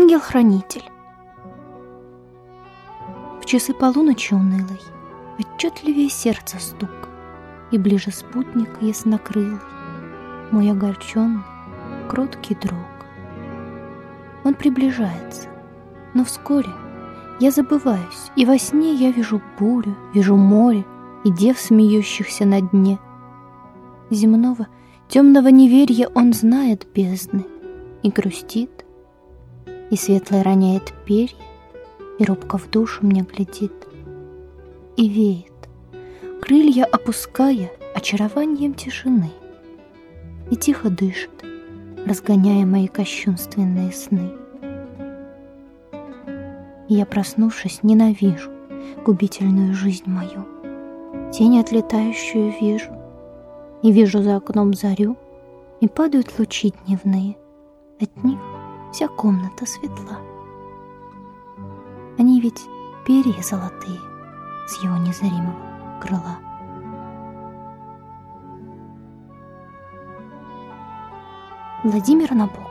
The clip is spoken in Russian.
ангел-хранитель. В часы полуночи унылой Отчетливее сердце стук, И ближе спутник яснокрылый, Мой огорченный, кроткий друг. Он приближается, но вскоре я забываюсь, И во сне я вижу бурю, вижу море И дев, смеющихся на дне. Земного, темного неверия Он знает бездны и грустит, И светлое роняет перья, И робко в душу мне глядит — и веет, крылья опуская очарованием тишины, и тихо дышит, разгоняя мои кощунственные сны. И я, проснувшись, ненавижу губительную жизнь мою, тень отлетающую вижу, и вижу за окном зарю, и падают лучи дневные, от них вся комната светла. Они ведь перья золотые, с его незримого крыла. Владимир Набоков